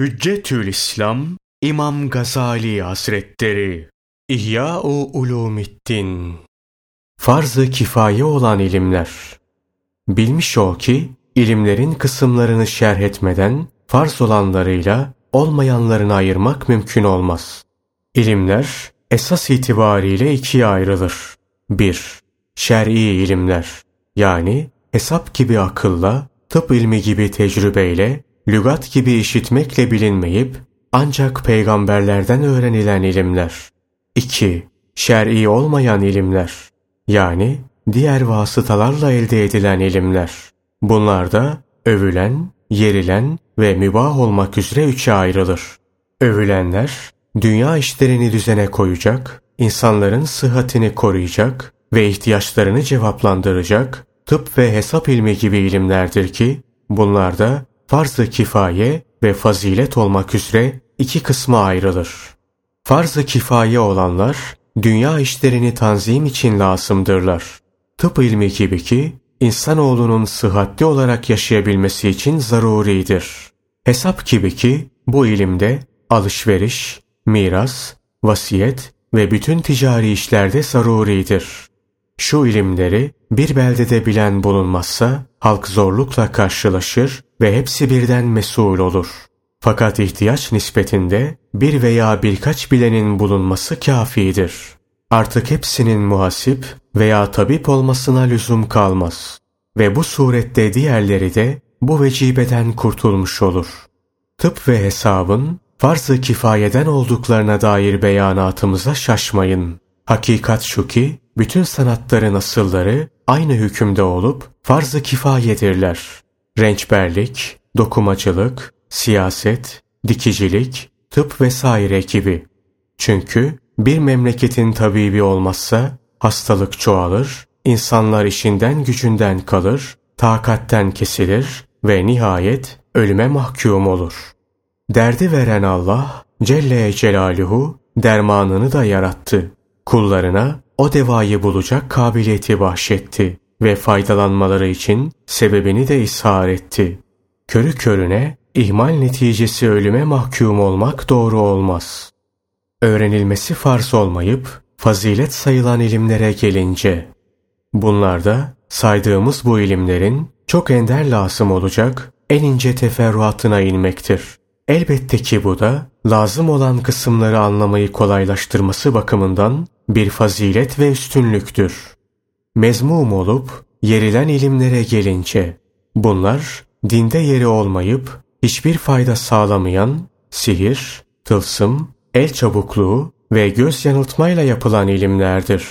Hüccetül İslam İmam Gazali Hazretleri İhya-u Ulumiddin Farz-ı kifaye olan ilimler Bilmiş ol ki ilimlerin kısımlarını şerh etmeden farz olanlarıyla olmayanlarını ayırmak mümkün olmaz. İlimler esas itibariyle ikiye ayrılır. 1. Şer'i ilimler yani hesap gibi akılla, tıp ilmi gibi tecrübeyle lügat gibi işitmekle bilinmeyip ancak peygamberlerden öğrenilen ilimler. 2. Şer'i olmayan ilimler yani diğer vasıtalarla elde edilen ilimler. Bunlar da övülen, yerilen ve mübah olmak üzere üçe ayrılır. Övülenler, dünya işlerini düzene koyacak, insanların sıhhatini koruyacak ve ihtiyaçlarını cevaplandıracak tıp ve hesap ilmi gibi ilimlerdir ki, bunlarda farz-ı kifaye ve fazilet olmak üzere iki kısma ayrılır. Farz-ı kifaye olanlar, dünya işlerini tanzim için lazımdırlar. Tıp ilmi gibi ki, insanoğlunun sıhhatli olarak yaşayabilmesi için zaruridir. Hesap gibi ki, bu ilimde alışveriş, miras, vasiyet ve bütün ticari işlerde zaruridir. Şu ilimleri bir beldede bilen bulunmazsa halk zorlukla karşılaşır ve hepsi birden mesul olur. Fakat ihtiyaç nispetinde bir veya birkaç bilenin bulunması kafidir. Artık hepsinin muhasip veya tabip olmasına lüzum kalmaz. Ve bu surette diğerleri de bu vecibeden kurtulmuş olur. Tıp ve hesabın farz-ı kifayeden olduklarına dair beyanatımıza şaşmayın. Hakikat şu ki bütün sanatların asılları aynı hükümde olup farz-ı kifayedirler. Rençberlik, dokumacılık, siyaset, dikicilik, tıp vesaire gibi. Çünkü bir memleketin tabibi olmazsa hastalık çoğalır, insanlar işinden gücünden kalır, takatten kesilir ve nihayet ölüme mahkum olur. Derdi veren Allah Celle Celaluhu dermanını da yarattı. Kullarına o devayı bulacak kabiliyeti bahşetti ve faydalanmaları için sebebini de ishar etti. Körü körüne ihmal neticesi ölüme mahkum olmak doğru olmaz. Öğrenilmesi farz olmayıp fazilet sayılan ilimlere gelince bunlarda saydığımız bu ilimlerin çok ender lazım olacak en ince teferruatına inmektir. Elbette ki bu da lazım olan kısımları anlamayı kolaylaştırması bakımından bir fazilet ve üstünlüktür. Mezmum olup yerilen ilimlere gelince bunlar dinde yeri olmayıp hiçbir fayda sağlamayan sihir, tılsım, el çabukluğu ve göz yanıltmayla yapılan ilimlerdir.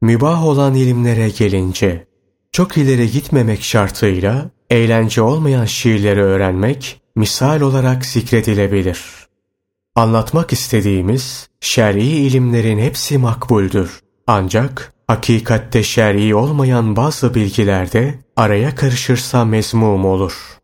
Mübah olan ilimlere gelince çok ileri gitmemek şartıyla eğlence olmayan şiirleri öğrenmek misal olarak zikredilebilir. Anlatmak istediğimiz şer'i ilimlerin hepsi makbuldür. Ancak hakikatte şer'i olmayan bazı bilgilerde araya karışırsa mezmum olur.